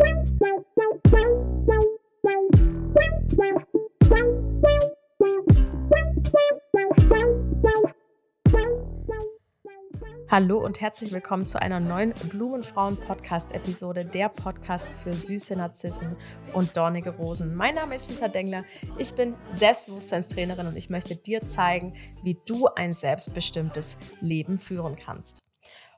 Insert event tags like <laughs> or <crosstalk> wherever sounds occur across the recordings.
Thank you. Hallo und herzlich willkommen zu einer neuen Blumenfrauen-Podcast-Episode, der Podcast für süße Narzissen und dornige Rosen. Mein Name ist Lisa Dengler, ich bin Selbstbewusstseinstrainerin und ich möchte dir zeigen, wie du ein selbstbestimmtes Leben führen kannst.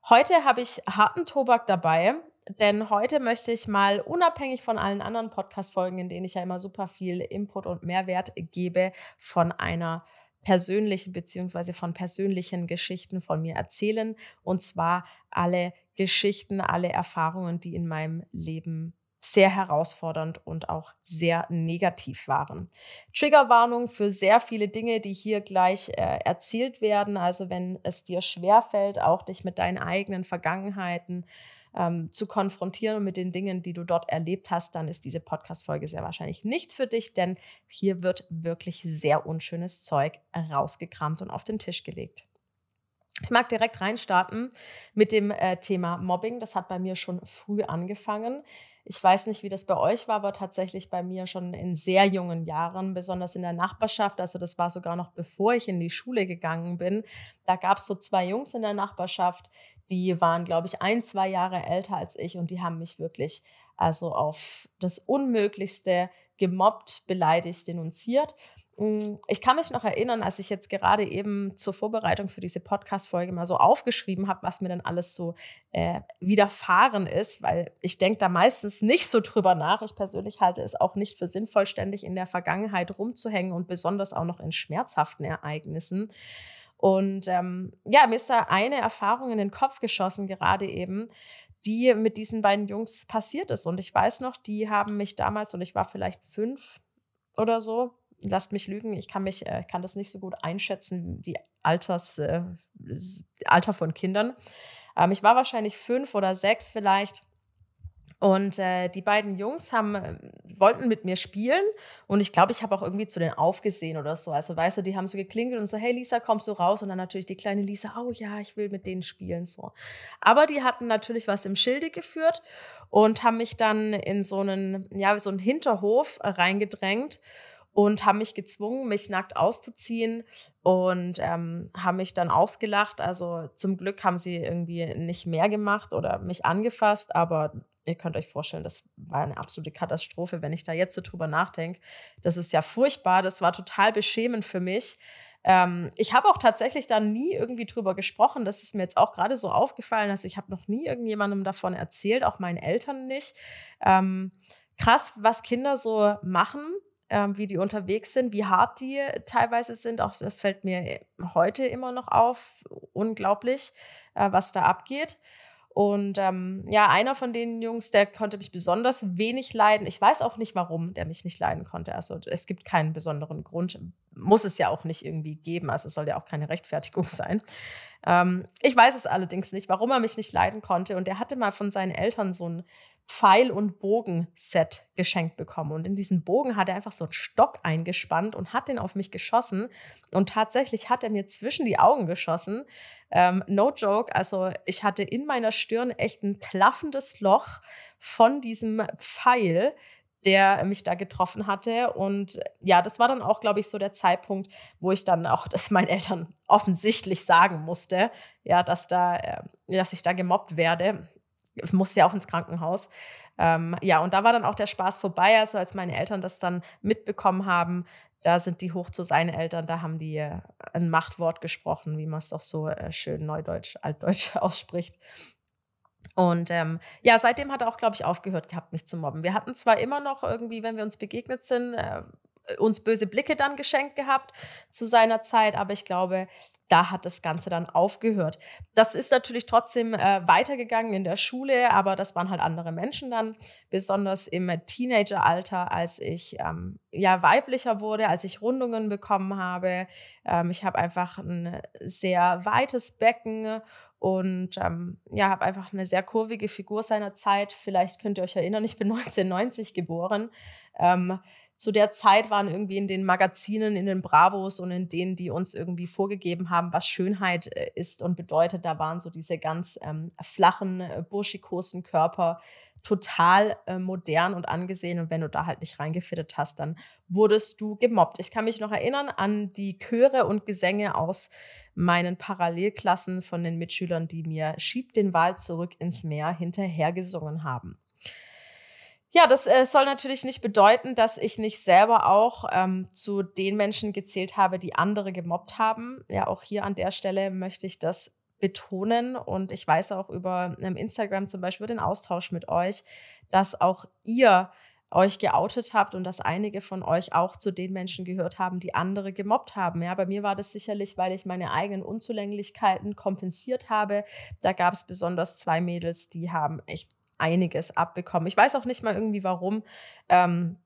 Heute habe ich harten Tobak dabei, denn heute möchte ich mal unabhängig von allen anderen Podcast-Folgen, in denen ich ja immer super viel Input und Mehrwert gebe, von einer persönlichen beziehungsweise von persönlichen Geschichten von mir erzählen. Und zwar alle Geschichten, alle Erfahrungen, die in meinem Leben sehr herausfordernd und auch sehr negativ waren. Triggerwarnung für sehr viele Dinge, die hier gleich äh, erzählt werden. Also wenn es dir schwerfällt, auch dich mit deinen eigenen Vergangenheiten ähm, zu konfrontieren und mit den Dingen, die du dort erlebt hast, dann ist diese Podcast-Folge sehr wahrscheinlich nichts für dich, denn hier wird wirklich sehr unschönes Zeug rausgekramt und auf den Tisch gelegt. Ich mag direkt reinstarten mit dem äh, Thema Mobbing. Das hat bei mir schon früh angefangen. Ich weiß nicht, wie das bei euch war, aber tatsächlich bei mir schon in sehr jungen Jahren, besonders in der Nachbarschaft. Also das war sogar noch bevor ich in die Schule gegangen bin. Da gab es so zwei Jungs in der Nachbarschaft, die waren, glaube ich, ein, zwei Jahre älter als ich und die haben mich wirklich also auf das Unmöglichste gemobbt, beleidigt, denunziert. Hm, ich kann mich noch erinnern, als ich jetzt gerade eben zur Vorbereitung für diese Podcast-Folge mal so aufgeschrieben habe, was mir dann alles so äh, widerfahren ist, weil ich denke da meistens nicht so drüber nach. Ich persönlich halte es auch nicht für sinnvoll, ständig in der Vergangenheit rumzuhängen und besonders auch noch in schmerzhaften Ereignissen. Und ähm, ja, mir ist da eine Erfahrung in den Kopf geschossen, gerade eben, die mit diesen beiden Jungs passiert ist. Und ich weiß noch, die haben mich damals, und ich war vielleicht fünf oder so, lasst mich lügen, ich kann mich, äh, kann das nicht so gut einschätzen, die Alters, äh, Alter von Kindern. Ähm, ich war wahrscheinlich fünf oder sechs vielleicht. Und äh, die beiden Jungs haben, äh, wollten mit mir spielen und ich glaube, ich habe auch irgendwie zu denen aufgesehen oder so. Also weißt du, die haben so geklingelt und so, hey Lisa, kommst du raus? Und dann natürlich die kleine Lisa, oh ja, ich will mit denen spielen. so. Aber die hatten natürlich was im Schilde geführt und haben mich dann in so einen, ja, so einen Hinterhof reingedrängt und haben mich gezwungen, mich nackt auszuziehen und ähm, haben mich dann ausgelacht. Also zum Glück haben sie irgendwie nicht mehr gemacht oder mich angefasst, aber ihr könnt euch vorstellen, das war eine absolute Katastrophe, wenn ich da jetzt so drüber nachdenke. Das ist ja furchtbar, das war total beschämend für mich. Ähm, ich habe auch tatsächlich da nie irgendwie drüber gesprochen. Das ist mir jetzt auch gerade so aufgefallen. Also ich habe noch nie irgendjemandem davon erzählt, auch meinen Eltern nicht. Ähm, krass, was Kinder so machen ähm, wie die unterwegs sind, wie hart die teilweise sind. Auch das fällt mir heute immer noch auf. Unglaublich, äh, was da abgeht. Und ähm, ja, einer von den Jungs, der konnte mich besonders wenig leiden. Ich weiß auch nicht, warum der mich nicht leiden konnte. Also es gibt keinen besonderen Grund. Muss es ja auch nicht irgendwie geben. Also es soll ja auch keine Rechtfertigung <laughs> sein. Ähm, ich weiß es allerdings nicht, warum er mich nicht leiden konnte. Und er hatte mal von seinen Eltern so ein Pfeil- und Bogen-Set geschenkt bekommen. Und in diesen Bogen hat er einfach so einen Stock eingespannt und hat den auf mich geschossen. Und tatsächlich hat er mir zwischen die Augen geschossen. Ähm, no joke, also ich hatte in meiner Stirn echt ein klaffendes Loch von diesem Pfeil, der mich da getroffen hatte. Und ja, das war dann auch, glaube ich, so der Zeitpunkt, wo ich dann auch das meinen Eltern <laughs> offensichtlich sagen musste, ja, dass da, äh, dass ich da gemobbt werde musste ja auch ins Krankenhaus. Ähm, ja, und da war dann auch der Spaß vorbei. Also als meine Eltern das dann mitbekommen haben, da sind die hoch zu seinen Eltern, da haben die äh, ein Machtwort gesprochen, wie man es doch so äh, schön neudeutsch, altdeutsch <laughs> ausspricht. Und ähm, ja, seitdem hat er auch, glaube ich, aufgehört gehabt, mich zu mobben. Wir hatten zwar immer noch irgendwie, wenn wir uns begegnet sind, äh, uns böse Blicke dann geschenkt gehabt zu seiner Zeit, aber ich glaube, da hat das Ganze dann aufgehört. Das ist natürlich trotzdem äh, weitergegangen in der Schule, aber das waren halt andere Menschen dann, besonders im Teenageralter, als ich ähm, ja weiblicher wurde, als ich Rundungen bekommen habe. Ähm, ich habe einfach ein sehr weites Becken und ähm, ja, habe einfach eine sehr kurvige Figur seiner Zeit. Vielleicht könnt ihr euch erinnern, ich bin <laughs> 1990 geboren. Ähm, zu der Zeit waren irgendwie in den Magazinen, in den Bravos und in denen, die uns irgendwie vorgegeben haben, was Schönheit äh, ist und bedeutet, da waren so diese ganz ähm, flachen, äh, burschikosen Körper total äh, modern und angesehen. Und wenn du da halt nicht reingefittet hast, dann wurdest du gemobbt. Ich kann mich noch erinnern an die Chöre und Gesänge aus meinen Parallelklassen von den Mitschülern, die mir Schieb den Wal zurück ins Meer hinterhergesungen haben. Ja, das äh, soll natürlich nicht bedeuten, dass ich nicht selber auch ähm, zu den Menschen gezählt habe, die andere gemobbt haben. Ja, auch hier an der Stelle möchte ich das betonen und ich weiß auch über ähm, Instagram zum Beispiel den Austausch mit euch, dass auch ihr euch geoutet habt und dass einige von euch auch zu den Menschen gehört haben, die andere gemobbt haben. Ja, bei mir war das sicherlich, weil ich meine eigenen Unzulänglichkeiten kompensiert habe. Da gab es besonders zwei Mädels, die haben echt einiges abbekommen. Ich weiß auch nicht mal irgendwie, warum ähm,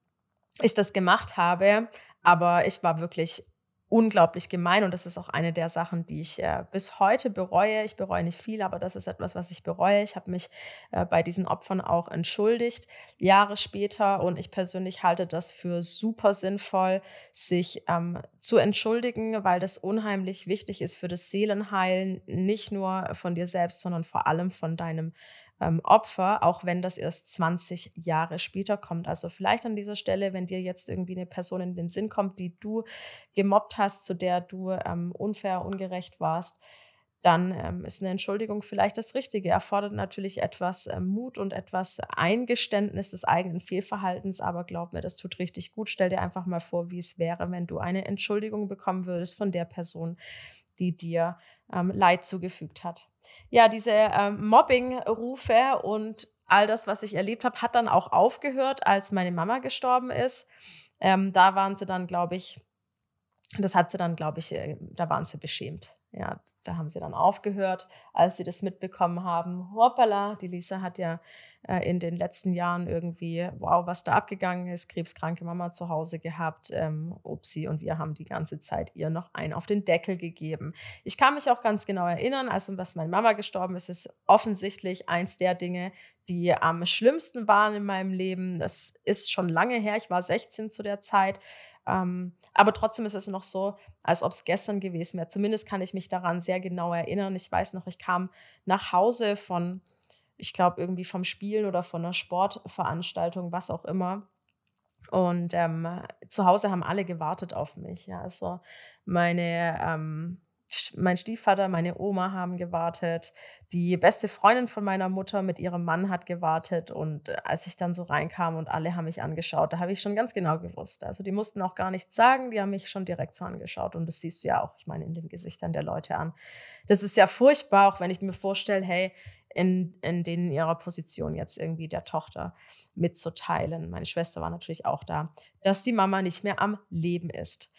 ich das gemacht habe, aber ich war wirklich unglaublich gemein und das ist auch eine der Sachen, die ich äh, bis heute bereue. Ich bereue nicht viel, aber das ist etwas, was ich bereue. Ich habe mich äh, bei diesen Opfern auch entschuldigt, Jahre später und ich persönlich halte das für super sinnvoll, sich ähm, zu entschuldigen, weil das unheimlich wichtig ist für das Seelenheilen, nicht nur von dir selbst, sondern vor allem von deinem ähm, Opfer, auch wenn das erst 20 Jahre später kommt. Also vielleicht an dieser Stelle, wenn dir jetzt irgendwie eine Person in den Sinn kommt, die du gemobbt hast, zu der du ähm, unfair, ungerecht warst, dann ähm, ist eine Entschuldigung vielleicht das Richtige. Erfordert natürlich etwas äh, Mut und etwas Eingeständnis des eigenen Fehlverhaltens, aber glaub mir, das tut richtig gut. Stell dir einfach mal vor, wie es wäre, wenn du eine Entschuldigung bekommen würdest von der Person, die dir ähm, Leid zugefügt hat ja, diese ähm, Mobbing-Rufe und all das, was ich erlebt habe, hat dann auch aufgehört, als meine Mama gestorben ist. Ähm, da waren sie dann, glaube ich, das hat sie dann, glaube ich, äh, da waren sie beschämt. Ja, da haben sie dann aufgehört, als sie das mitbekommen haben. Hoppala, die Lisa hat ja äh, in den letzten Jahren irgendwie, wow, was da abgegangen ist, krebskranke Mama zu Hause gehabt, ähm, Upsi, und wir haben die ganze Zeit ihr noch einen auf den Deckel gegeben. Ich kann mich auch ganz genau erinnern, also was meine Mama gestorben ist, ist offensichtlich eins der Dinge, die am schlimmsten waren in meinem Leben. Das ist schon lange her, ich war 16 zu der Zeit. Ähm, aber trotzdem ist es noch so, als ob es gestern gewesen wäre. Zumindest kann ich mich daran sehr genau erinnern. Ich weiß noch, ich kam nach Hause von, ich glaube, irgendwie vom Spielen oder von einer Sportveranstaltung, was auch immer. Und ähm, zu Hause haben alle gewartet auf mich. Ja, also meine ähm, mein Stiefvater, meine Oma haben gewartet, die beste Freundin von meiner Mutter mit ihrem Mann hat gewartet und äh, als ich dann so reinkam und alle haben mich angeschaut, da habe ich schon ganz genau gewusst. Also die mussten auch gar nichts sagen, die haben mich schon direkt so angeschaut und das siehst du ja auch, ich meine, in den Gesichtern der Leute an. Das ist ja furchtbar, auch wenn ich mir vorstelle, hey, in, in denen ihrer Position jetzt irgendwie der Tochter mitzuteilen. Meine Schwester war natürlich auch da, dass die Mama nicht mehr am Leben ist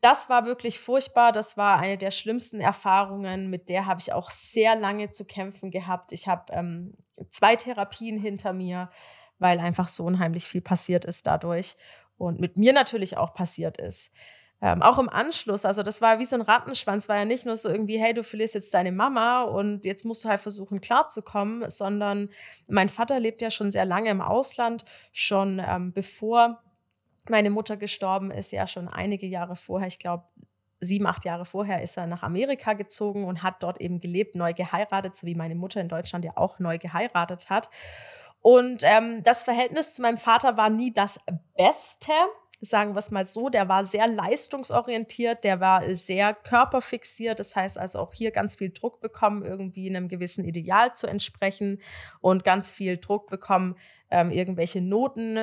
das war wirklich furchtbar. Das war eine der schlimmsten Erfahrungen. Mit der habe ich auch sehr lange zu kämpfen gehabt. Ich habe ähm, zwei Therapien hinter mir, weil einfach so unheimlich viel passiert ist dadurch und mit mir natürlich auch passiert ist. Ähm, auch im Anschluss, also das war wie so ein Rattenschwanz, war ja nicht nur so irgendwie, hey, du verlierst jetzt deine Mama und jetzt musst du halt versuchen klarzukommen, sondern mein Vater lebt ja schon sehr lange im Ausland, schon ähm, bevor meine Mutter gestorben ist, ja schon einige Jahre vorher, ich glaube sieben, acht Jahre vorher ist er nach Amerika gezogen und hat dort eben gelebt, neu geheiratet, so wie meine Mutter in Deutschland ja auch neu geheiratet hat. Und ähm, das Verhältnis zu meinem Vater war nie das Beste, sagen wir es mal so. Der war sehr leistungsorientiert, der war sehr körperfixiert. Das heißt also auch hier ganz viel Druck bekommen, irgendwie einem gewissen Ideal zu entsprechen und ganz viel Druck bekommen, ähm, irgendwelche Noten,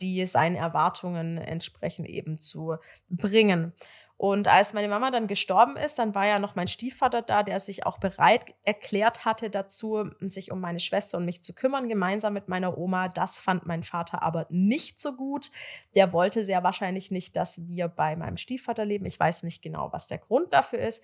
die seinen Erwartungen entsprechen, eben zu bringen. Und als meine Mama dann gestorben ist, dann war ja noch mein Stiefvater da, der sich auch bereit erklärt hatte dazu, sich um meine Schwester und mich zu kümmern, gemeinsam mit meiner Oma. Das fand mein Vater aber nicht so gut. Der wollte sehr wahrscheinlich nicht, dass wir bei meinem Stiefvater leben. Ich weiß nicht genau, was der Grund dafür ist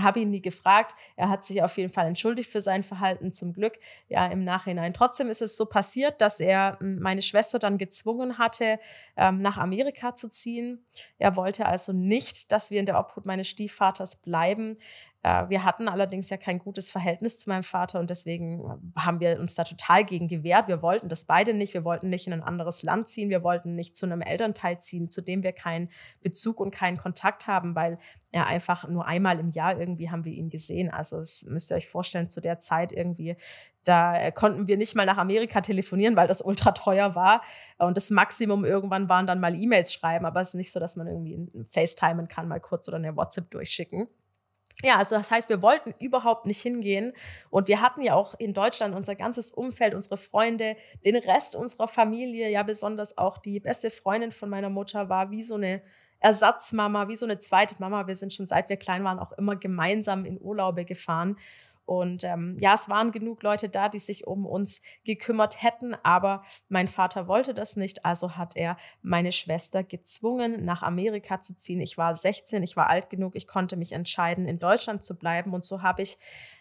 habe ihn nie gefragt. Er hat sich auf jeden Fall entschuldigt für sein Verhalten, zum Glück, ja, im Nachhinein. Trotzdem ist es so passiert, dass er hm, meine Schwester dann gezwungen hatte, ähm, nach Amerika zu ziehen. Er wollte also nicht, dass wir in der Obhut meines Stiefvaters bleiben. Äh, wir hatten allerdings ja kein gutes Verhältnis zu meinem Vater und deswegen haben wir uns da total gegen gewehrt. Wir wollten das beide nicht. Wir wollten nicht in ein anderes Land ziehen. Wir wollten nicht zu einem Elternteil ziehen, zu dem wir keinen Bezug und keinen Kontakt haben, weil er einfach nur einmal im Jahr irgendwie haben wir ihn gesehen. Also das müsst ihr euch vorstellen, zu der Zeit irgendwie, da äh, konnten wir nicht mal nach Amerika telefonieren, weil das ultra teuer war. Und das Maximum irgendwann waren dann mal E-Mails schreiben, aber es ist nicht so, dass man irgendwie FaceTimen kann, mal kurz oder eine WhatsApp durchschicken. Ja, also das heißt, wir wollten überhaupt nicht hingehen. Und wir hatten ja auch in Deutschland unser ganzes Umfeld, unsere Freunde, den Rest unserer Familie, ja besonders auch die beste Freundin von meiner Mutter war wie so eine Ersatzmama, wie so eine zweite Mama. Wir sind schon seit wir klein waren auch immer gemeinsam in Urlaube gefahren. Und ähm, ja, es waren genug Leute da, die sich um uns gekümmert hätten, aber mein Vater wollte das nicht, also hat er meine Schwester gezwungen, nach Amerika zu ziehen. Ich war 16, ich war alt genug, ich konnte mich entscheiden, in Deutschland zu bleiben. Und so habe ich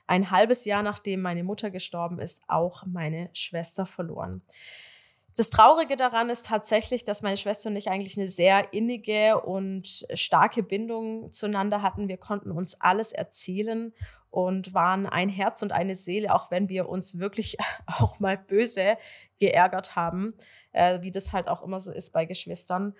ein halbes Jahr, nachdem meine Mutter gestorben ist, auch meine Schwester verloren. Das Traurige daran ist tatsächlich, dass meine Schwester und ich eigentlich eine sehr innige und starke Bindung zueinander hatten. Wir konnten uns alles erzählen und waren ein Herz und eine Seele, auch wenn wir uns wirklich <laughs> auch mal böse geärgert haben, äh, wie das halt auch immer so ist bei Geschwistern.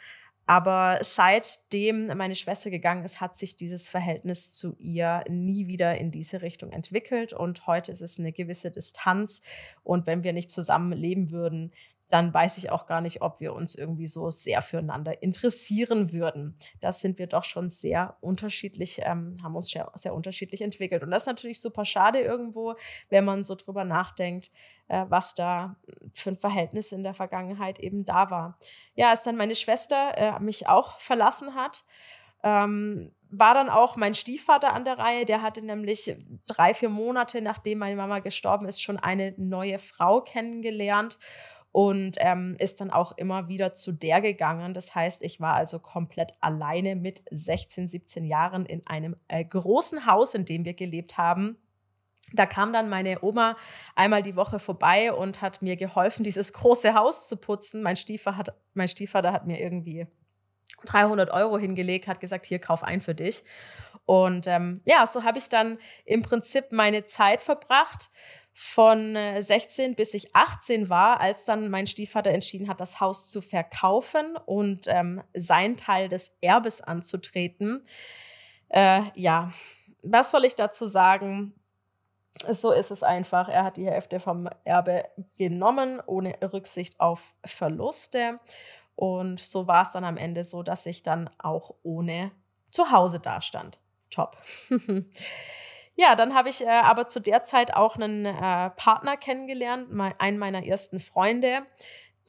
Aber seitdem meine Schwester gegangen ist, hat sich dieses Verhältnis zu ihr nie wieder in diese Richtung entwickelt. Und heute ist es eine gewisse Distanz. Und wenn wir nicht zusammen leben würden, dann weiß ich auch gar nicht, ob wir uns irgendwie so sehr füreinander interessieren würden. Das sind wir doch schon sehr unterschiedlich, ähm, haben uns sehr, sehr, unterschiedlich entwickelt. Und das ist natürlich super schade irgendwo, wenn man so drüber nachdenkt, äh, was da für ein Verhältnis in der Vergangenheit eben da war. Ja, als dann meine Schwester äh, mich auch verlassen hat, ähm, war dann auch mein Stiefvater an der Reihe. Der hatte nämlich drei, vier Monate, nachdem meine Mama gestorben ist, schon eine neue Frau kennengelernt und ähm, ist dann auch immer wieder zu der gegangen. Das heißt, ich war also komplett alleine mit 16, 17 Jahren in einem äh, großen Haus, in dem wir gelebt haben. Da kam dann meine Oma einmal die Woche vorbei und hat mir geholfen, dieses große Haus zu putzen. Mein Stiefvater hat, mein Stiefvater hat mir irgendwie 300 Euro hingelegt, hat gesagt, hier, kauf ein für dich. Und ähm, ja, so habe ich dann im Prinzip meine Zeit verbracht von 16 äh, bis ich 18 war, als dann mein Stiefvater entschieden hat, das Haus zu verkaufen und ähm, sein Teil des Erbes anzutreten. Äh, ja, was soll ich dazu sagen? So ist es einfach. Er hat die Hälfte vom Erbe genommen, ohne Rücksicht auf Verluste. Und so war es dann am Ende so, dass ich dann auch ohne Zuhause dastand. Top. <laughs> Ja, dann habe ich äh, aber zu der Zeit auch einen äh, Partner kennengelernt, einen meiner ersten Freunde.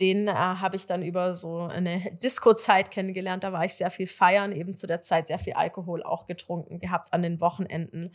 Den äh, habe ich dann über so eine <laughs> Disco-Zeit kennengelernt. Da war ich sehr viel feiern, eben zu der Zeit sehr viel Alkohol auch getrunken gehabt an den Wochenenden.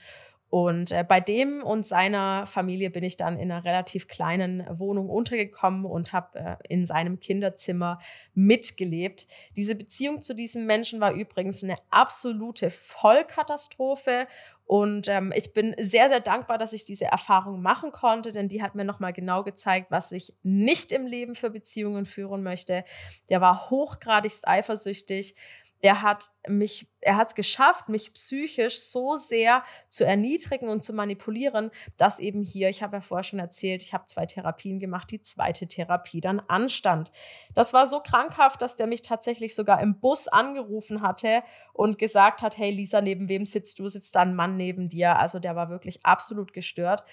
Und äh, bei dem und seiner Familie bin ich dann in einer relativ kleinen Wohnung untergekommen und habe äh, in seinem Kinderzimmer mitgelebt. Diese Beziehung zu diesem Menschen war übrigens eine absolute Vollkatastrophe und ähm, ich bin sehr, sehr dankbar, dass ich diese Erfahrung machen konnte, denn die hat mir nochmal genau gezeigt, was ich nicht im Leben für Beziehungen führen möchte. Der war hochgradigst eifersüchtig der hat mich, er hat es geschafft, mich psychisch so sehr zu erniedrigen und zu manipulieren, dass eben hier, ich habe ja vorher schon erzählt, ich habe zwei Therapien gemacht, die zweite Therapie dann anstand. Das war so krankhaft, dass der mich tatsächlich sogar im Bus angerufen hatte und gesagt hat, hey Lisa, neben wem sitzt du? Sitzt da ein Mann neben dir? Also der war wirklich absolut gestört.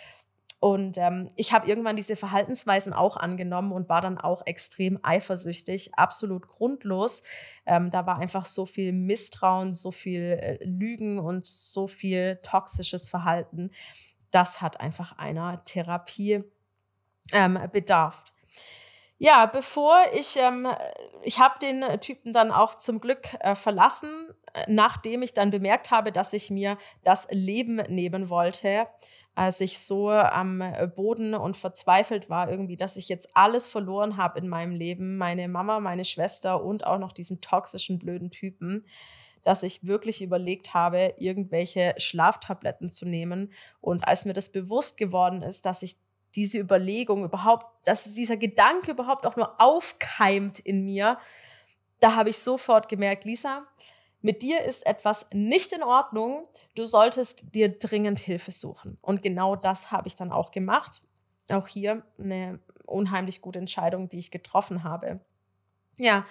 Und ähm, ich habe irgendwann diese Verhaltensweisen auch angenommen und war dann auch extrem eifersüchtig, absolut grundlos. Ähm, da war einfach so viel Misstrauen, so viel äh, Lügen und so viel toxisches Verhalten. Das hat einfach einer Therapie ähm, bedarf. Ja, bevor ich, ähm, ich habe den Typen dann auch zum Glück äh, verlassen, äh, nachdem ich dann bemerkt habe, dass ich mir das Leben nehmen wollte als ich so am äh, Boden und verzweifelt war irgendwie, dass ich jetzt alles verloren habe in meinem Leben, meine Mama, meine Schwester und auch noch diesen toxischen blöden Typen, dass ich wirklich überlegt habe, irgendwelche Schlaftabletten zu nehmen. Und als mir das bewusst geworden ist, dass ich diese Überlegung überhaupt, dass dieser Gedanke überhaupt auch nur aufkeimt in mir, da habe ich sofort gemerkt, Lisa, mit dir ist etwas nicht in Ordnung, du solltest dir dringend Hilfe suchen. Und genau das habe ich dann auch gemacht. Auch hier eine unheimlich gute Entscheidung, die ich getroffen habe. Ja,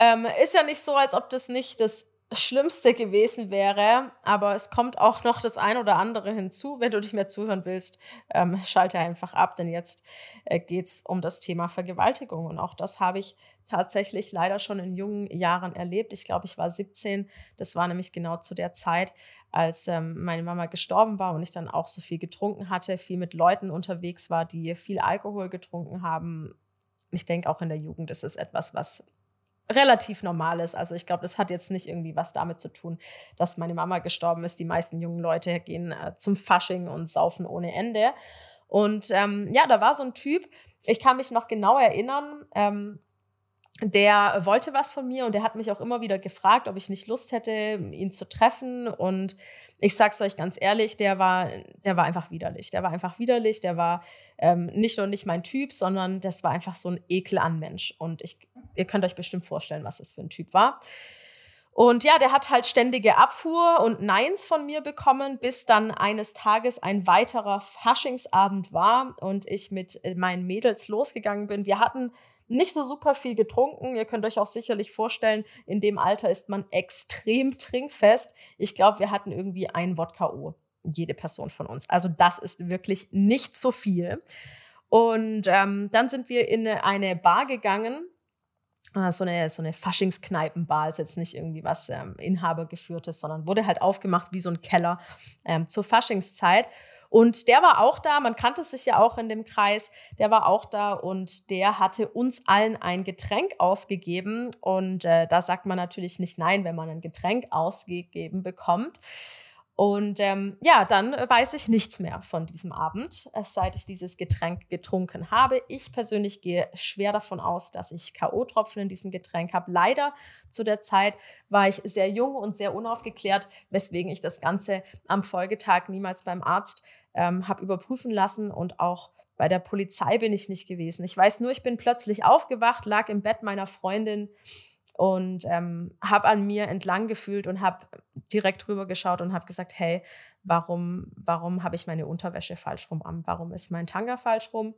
ähm, ist ja nicht so, als ob das nicht das Schlimmste gewesen wäre, aber es kommt auch noch das ein oder andere hinzu. Wenn du nicht mehr zuhören willst, ähm, schalte einfach ab, denn jetzt äh, geht es um das Thema Vergewaltigung. Und auch das habe ich tatsächlich leider schon in jungen Jahren erlebt. Ich glaube, ich war 17. Das war nämlich genau zu der Zeit, als ähm, meine Mama gestorben war und ich dann auch so viel getrunken hatte, viel mit Leuten unterwegs war, die viel Alkohol getrunken haben. Ich denke, auch in der Jugend ist es etwas, was relativ normal ist. Also ich glaube, das hat jetzt nicht irgendwie was damit zu tun, dass meine Mama gestorben ist. Die meisten jungen Leute gehen äh, zum Fasching und saufen ohne Ende. Und ähm, ja, da war so ein Typ, ich kann mich noch genau erinnern, ähm, der wollte was von mir und der hat mich auch immer wieder gefragt, ob ich nicht Lust hätte, ihn zu treffen. Und ich sag's euch ganz ehrlich, der war, der war einfach widerlich. Der war einfach widerlich, der war ähm, nicht nur nicht mein Typ, sondern das war einfach so ein Ekel an Mensch. Und ich, ihr könnt euch bestimmt vorstellen, was das für ein Typ war. Und ja, der hat halt ständige Abfuhr und Neins von mir bekommen, bis dann eines Tages ein weiterer Faschingsabend war und ich mit äh, meinen Mädels losgegangen bin. Wir hatten nicht so super viel getrunken. Ihr könnt euch auch sicherlich vorstellen, in dem Alter ist man extrem trinkfest. Ich glaube, wir hatten irgendwie ein Wodka O, jede Person von uns. Also das ist wirklich nicht so viel. Und ähm, dann sind wir in eine Bar gegangen. Ah, so eine, so eine Faschingskneipenbar ist jetzt nicht irgendwie was ähm, Inhabergeführtes, sondern wurde halt aufgemacht wie so ein Keller ähm, zur Faschingszeit. Und der war auch da, man kannte sich ja auch in dem Kreis, der war auch da und der hatte uns allen ein Getränk ausgegeben. Und äh, da sagt man natürlich nicht nein, wenn man ein Getränk ausgegeben bekommt. Und ähm, ja, dann weiß ich nichts mehr von diesem Abend, seit ich dieses Getränk getrunken habe. Ich persönlich gehe schwer davon aus, dass ich K.O.-Tropfen in diesem Getränk habe. Leider zu der Zeit war ich sehr jung und sehr unaufgeklärt, weswegen ich das Ganze am Folgetag niemals beim Arzt ähm, habe überprüfen lassen und auch bei der Polizei bin ich nicht gewesen. Ich weiß nur, ich bin plötzlich aufgewacht, lag im Bett meiner Freundin und ähm, habe an mir entlang gefühlt und habe direkt drüber geschaut und habe gesagt, hey, warum, warum habe ich meine Unterwäsche falsch rum an? Warum ist mein Tanga falsch rum?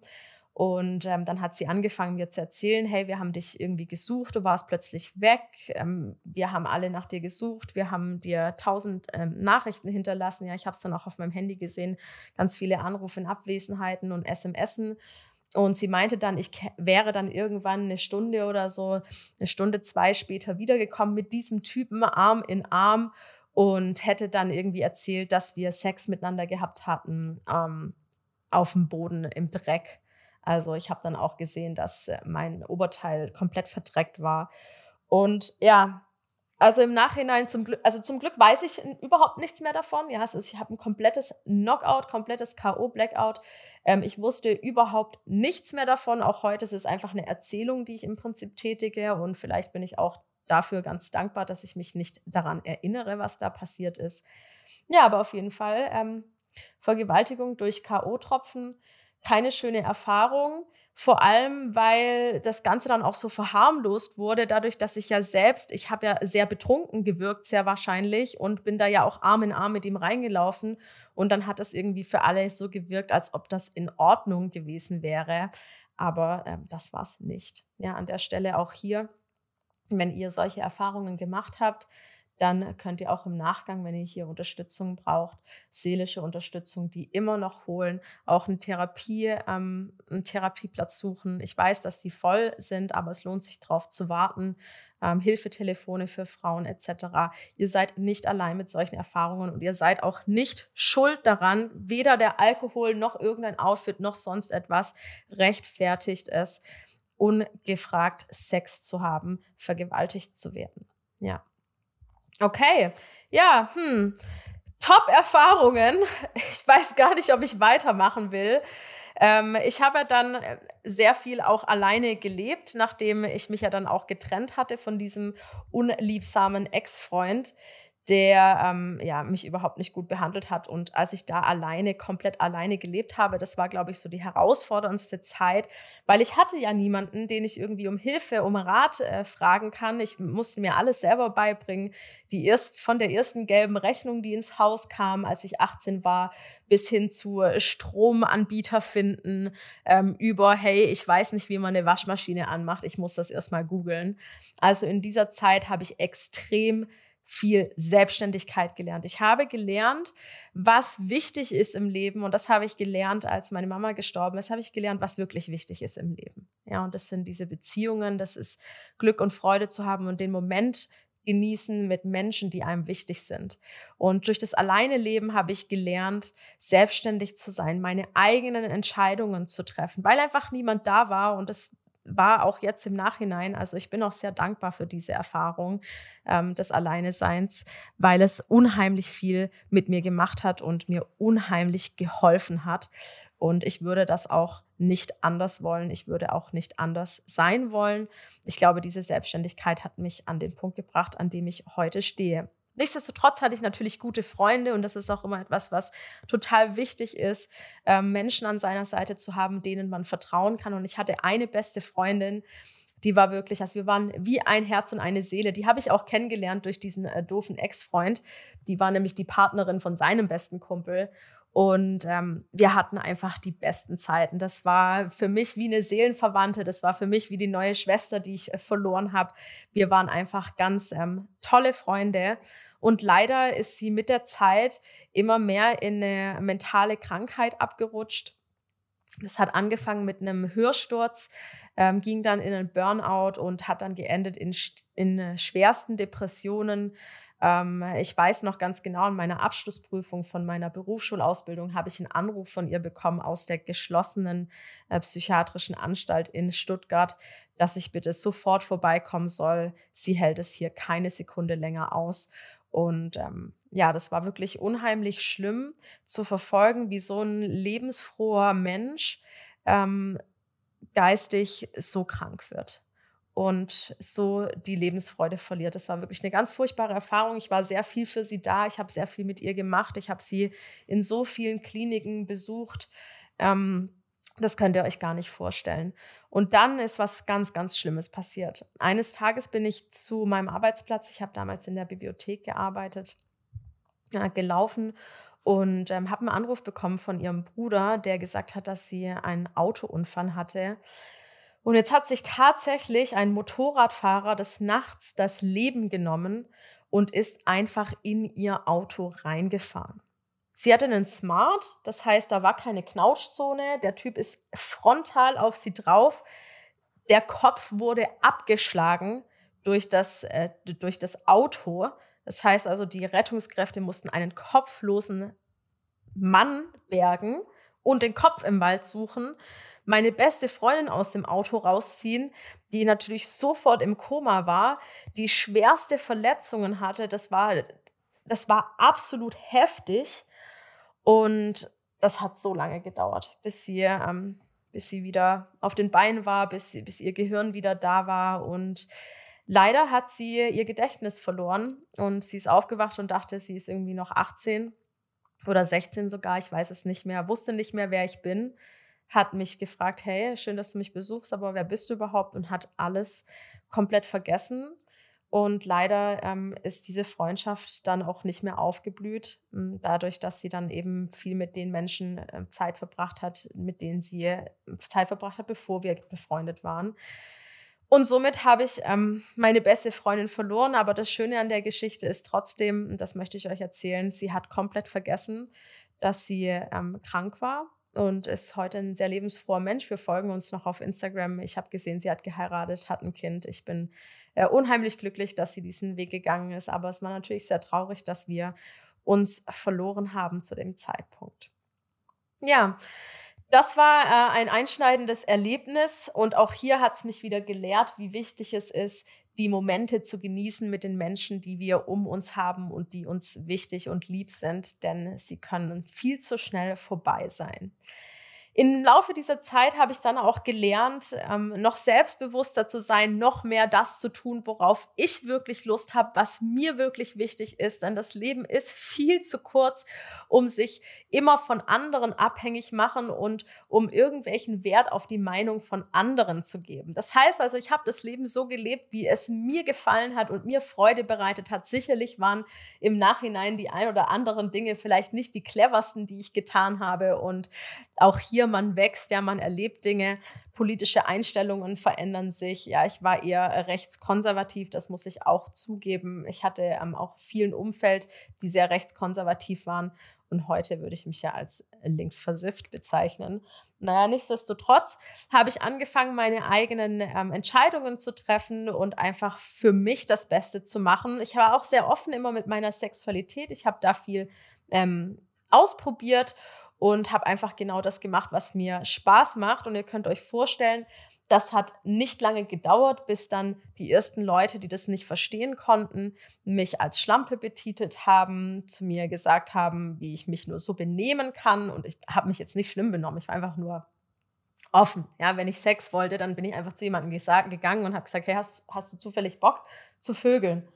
Und ähm, dann hat sie angefangen, mir zu erzählen, hey, wir haben dich irgendwie gesucht, du warst plötzlich weg, ähm, wir haben alle nach dir gesucht, wir haben dir tausend ähm, Nachrichten hinterlassen. Ja, ich habe es dann auch auf meinem Handy gesehen, ganz viele Anrufe in Abwesenheiten und SMSen. Und sie meinte dann, ich wäre dann irgendwann eine Stunde oder so, eine Stunde, zwei später wiedergekommen mit diesem Typen Arm in Arm und hätte dann irgendwie erzählt, dass wir Sex miteinander gehabt hatten ähm, auf dem Boden im Dreck. Also ich habe dann auch gesehen, dass äh, mein Oberteil komplett verdreckt war. Und ja, also im Nachhinein zum Glück, also zum Glück weiß ich überhaupt nichts mehr davon. Ja, also ich habe ein komplettes Knockout, komplettes K.O. Blackout. Ähm, ich wusste überhaupt nichts mehr davon. Auch heute ist es einfach eine Erzählung, die ich im Prinzip tätige. Und vielleicht bin ich auch dafür ganz dankbar, dass ich mich nicht daran erinnere, was da passiert ist. Ja, aber auf jeden Fall ähm, Vergewaltigung durch K.O.-Tropfen keine schöne Erfahrung. Vor allem, weil das Ganze dann auch so verharmlost wurde, dadurch, dass ich ja selbst, ich habe ja sehr betrunken gewirkt, sehr wahrscheinlich, und bin da ja auch Arm in Arm mit ihm reingelaufen. Und dann hat es irgendwie für alle so gewirkt, als ob das in Ordnung gewesen wäre. Aber ähm, das war es nicht. Ja, an der Stelle auch hier, wenn ihr solche Erfahrungen gemacht habt, dann könnt ihr auch im Nachgang, wenn ihr hier Unterstützung braucht, seelische Unterstützung, die immer noch holen, auch eine Therapie, ähm, einen Therapieplatz suchen. Ich weiß, dass die voll sind, aber es lohnt sich darauf zu warten. Ähm, Hilfetelefone für Frauen etc. Ihr seid nicht allein mit solchen Erfahrungen und ihr seid auch nicht schuld daran. Weder der Alkohol noch irgendein Outfit noch sonst etwas rechtfertigt es, ungefragt Sex zu haben, vergewaltigt zu werden. Ja. Okay, ja, hm. Top-Erfahrungen. Ich weiß gar nicht, ob ich weitermachen will. Ähm, ich habe dann äh, sehr viel auch alleine gelebt, nachdem ich mich ja dann auch getrennt hatte von diesem unliebsamen Ex-Freund, der ähm, ja, mich überhaupt nicht gut behandelt hat. Und als ich da alleine, komplett alleine gelebt habe, das war, glaube ich, so die herausforderndste Zeit, weil ich hatte ja niemanden, den ich irgendwie um Hilfe, um Rat äh, fragen kann. Ich musste mir alles selber beibringen. Die erst, von der ersten gelben Rechnung, die ins Haus kam, als ich 18 war, bis hin zu Stromanbieter finden, ähm, über, hey, ich weiß nicht, wie man eine Waschmaschine anmacht, ich muss das erstmal googeln. Also in dieser Zeit habe ich extrem viel Selbstständigkeit gelernt. Ich habe gelernt, was wichtig ist im Leben und das habe ich gelernt, als meine Mama gestorben ist, habe ich gelernt, was wirklich wichtig ist im Leben. Ja, und das sind diese Beziehungen, das ist Glück und Freude zu haben und den Moment genießen mit Menschen, die einem wichtig sind. Und durch das alleine Leben habe ich gelernt, selbstständig zu sein, meine eigenen Entscheidungen zu treffen, weil einfach niemand da war und das war auch jetzt im Nachhinein, also ich bin auch sehr dankbar für diese Erfahrung ähm, des Alleineseins, weil es unheimlich viel mit mir gemacht hat und mir unheimlich geholfen hat. Und ich würde das auch nicht anders wollen. Ich würde auch nicht anders sein wollen. Ich glaube, diese Selbstständigkeit hat mich an den Punkt gebracht, an dem ich heute stehe. Nichtsdestotrotz hatte ich natürlich gute Freunde und das ist auch immer etwas, was total wichtig ist, äh, Menschen an seiner Seite zu haben, denen man vertrauen kann. Und ich hatte eine beste Freundin, die war wirklich, also wir waren wie ein Herz und eine Seele. Die habe ich auch kennengelernt durch diesen äh, doofen Ex-Freund. Die war nämlich die Partnerin von seinem besten Kumpel. Und ähm, wir hatten einfach die besten Zeiten. Das war für mich wie eine Seelenverwandte. Das war für mich wie die neue Schwester, die ich äh, verloren habe. Wir waren einfach ganz ähm, tolle Freunde. Und leider ist sie mit der Zeit immer mehr in eine mentale Krankheit abgerutscht. Das hat angefangen mit einem Hörsturz, ähm, ging dann in einen Burnout und hat dann geendet in, in äh, schwersten Depressionen. Ähm, ich weiß noch ganz genau, in meiner Abschlussprüfung von meiner Berufsschulausbildung habe ich einen Anruf von ihr bekommen aus der geschlossenen äh, psychiatrischen Anstalt in Stuttgart, dass ich bitte sofort vorbeikommen soll. Sie hält es hier keine Sekunde länger aus. Und ähm, ja, das war wirklich unheimlich schlimm zu verfolgen, wie so ein lebensfroher Mensch ähm, geistig so krank wird und so die Lebensfreude verliert. Das war wirklich eine ganz furchtbare Erfahrung. Ich war sehr viel für sie da. Ich habe sehr viel mit ihr gemacht. Ich habe sie in so vielen Kliniken besucht. Ähm, das könnt ihr euch gar nicht vorstellen. Und dann ist was ganz, ganz Schlimmes passiert. Eines Tages bin ich zu meinem Arbeitsplatz, ich habe damals in der Bibliothek gearbeitet, ja, gelaufen und ähm, habe einen Anruf bekommen von ihrem Bruder, der gesagt hat, dass sie einen Autounfall hatte. Und jetzt hat sich tatsächlich ein Motorradfahrer des Nachts das Leben genommen und ist einfach in ihr Auto reingefahren. Sie hatte einen Smart, das heißt, da war keine Knautschzone. Der Typ ist frontal auf sie drauf. Der Kopf wurde abgeschlagen durch das, äh, durch das Auto. Das heißt also, die Rettungskräfte mussten einen kopflosen Mann bergen und den Kopf im Wald suchen. Meine beste Freundin aus dem Auto rausziehen, die natürlich sofort im Koma war, die schwerste Verletzungen hatte. Das war, das war absolut heftig. Und das hat so lange gedauert, bis sie, ähm, bis sie wieder auf den Beinen war, bis, bis ihr Gehirn wieder da war. Und leider hat sie ihr Gedächtnis verloren und sie ist aufgewacht und dachte, sie ist irgendwie noch 18 oder 16 sogar, ich weiß es nicht mehr, wusste nicht mehr, wer ich bin, hat mich gefragt, hey, schön, dass du mich besuchst, aber wer bist du überhaupt? Und hat alles komplett vergessen und leider ähm, ist diese Freundschaft dann auch nicht mehr aufgeblüht, hm, dadurch, dass sie dann eben viel mit den Menschen äh, Zeit verbracht hat, mit denen sie äh, Zeit verbracht hat, bevor wir befreundet waren. Und somit habe ich ähm, meine beste Freundin verloren. Aber das Schöne an der Geschichte ist trotzdem, das möchte ich euch erzählen, sie hat komplett vergessen, dass sie ähm, krank war und ist heute ein sehr lebensfroher Mensch. Wir folgen uns noch auf Instagram. Ich habe gesehen, sie hat geheiratet, hat ein Kind. Ich bin äh, unheimlich glücklich, dass sie diesen Weg gegangen ist. Aber es war natürlich sehr traurig, dass wir uns verloren haben zu dem Zeitpunkt. Ja, das war äh, ein einschneidendes Erlebnis und auch hier hat es mich wieder gelehrt, wie wichtig es ist, die Momente zu genießen mit den Menschen, die wir um uns haben und die uns wichtig und lieb sind, denn sie können viel zu schnell vorbei sein. Im Laufe dieser Zeit habe ich dann auch gelernt, ähm, noch selbstbewusster zu sein, noch mehr das zu tun, worauf ich wirklich Lust habe, was mir wirklich wichtig ist. Denn das Leben ist viel zu kurz, um sich immer von anderen abhängig machen und um irgendwelchen Wert auf die Meinung von anderen zu geben. Das heißt also, ich habe das Leben so gelebt, wie es mir gefallen hat und mir Freude bereitet hat. Sicherlich waren im Nachhinein die ein oder anderen Dinge vielleicht nicht die cleversten, die ich getan habe und auch hier, man wächst, ja, man erlebt Dinge, politische Einstellungen verändern sich. Ja, ich war eher rechtskonservativ, das muss ich auch zugeben. Ich hatte ähm, auch vielen Umfeld, die sehr rechtskonservativ waren. Und heute würde ich mich ja als linksversifft bezeichnen. Naja, nichtsdestotrotz habe ich angefangen, meine eigenen ähm, Entscheidungen zu treffen und einfach für mich das Beste zu machen. Ich war auch sehr offen immer mit meiner Sexualität. Ich habe da viel ähm, ausprobiert und habe einfach genau das gemacht, was mir Spaß macht. Und ihr könnt euch vorstellen, das hat nicht lange gedauert, bis dann die ersten Leute, die das nicht verstehen konnten, mich als Schlampe betitelt haben, zu mir gesagt haben, wie ich mich nur so benehmen kann. Und ich habe mich jetzt nicht schlimm benommen. Ich war einfach nur offen. Ja, wenn ich Sex wollte, dann bin ich einfach zu jemandem gegangen und habe gesagt, hey, hast, hast du zufällig Bock zu vögeln?